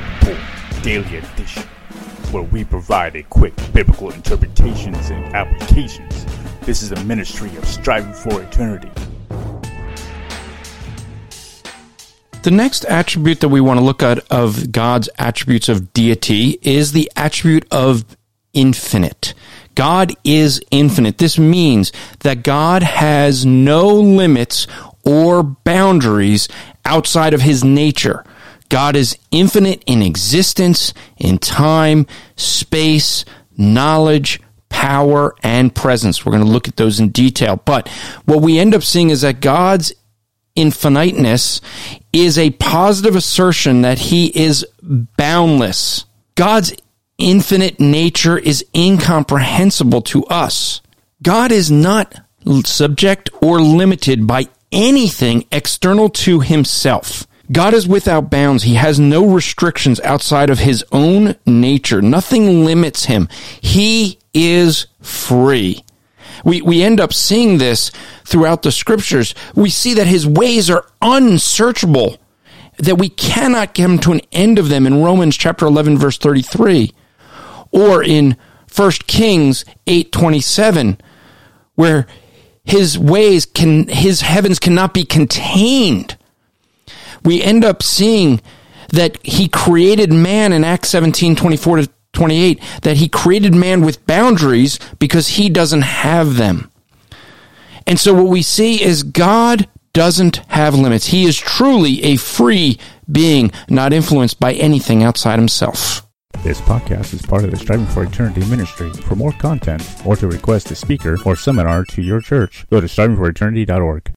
Report Daily Edition, where we provide a quick biblical interpretations and applications. This is a ministry of striving for eternity. The next attribute that we want to look at of God's attributes of deity is the attribute of infinite. God is infinite. This means that God has no limits or boundaries outside of his nature. God is infinite in existence, in time, space, knowledge, power, and presence. We're going to look at those in detail. But what we end up seeing is that God's infiniteness is a positive assertion that he is boundless. God's infinite nature is incomprehensible to us. God is not subject or limited by anything external to himself. God is without bounds. He has no restrictions outside of his own nature. Nothing limits him. He is free. We, we end up seeing this throughout the scriptures. We see that his ways are unsearchable, that we cannot come to an end of them in Romans chapter 11, verse 33, or in 1 Kings 8, 27, where his ways can, his heavens cannot be contained. We end up seeing that he created man in Acts 17, 24 to 28, that he created man with boundaries because he doesn't have them. And so what we see is God doesn't have limits. He is truly a free being, not influenced by anything outside himself. This podcast is part of the Striving for Eternity ministry. For more content or to request a speaker or seminar to your church, go to strivingforeternity.org.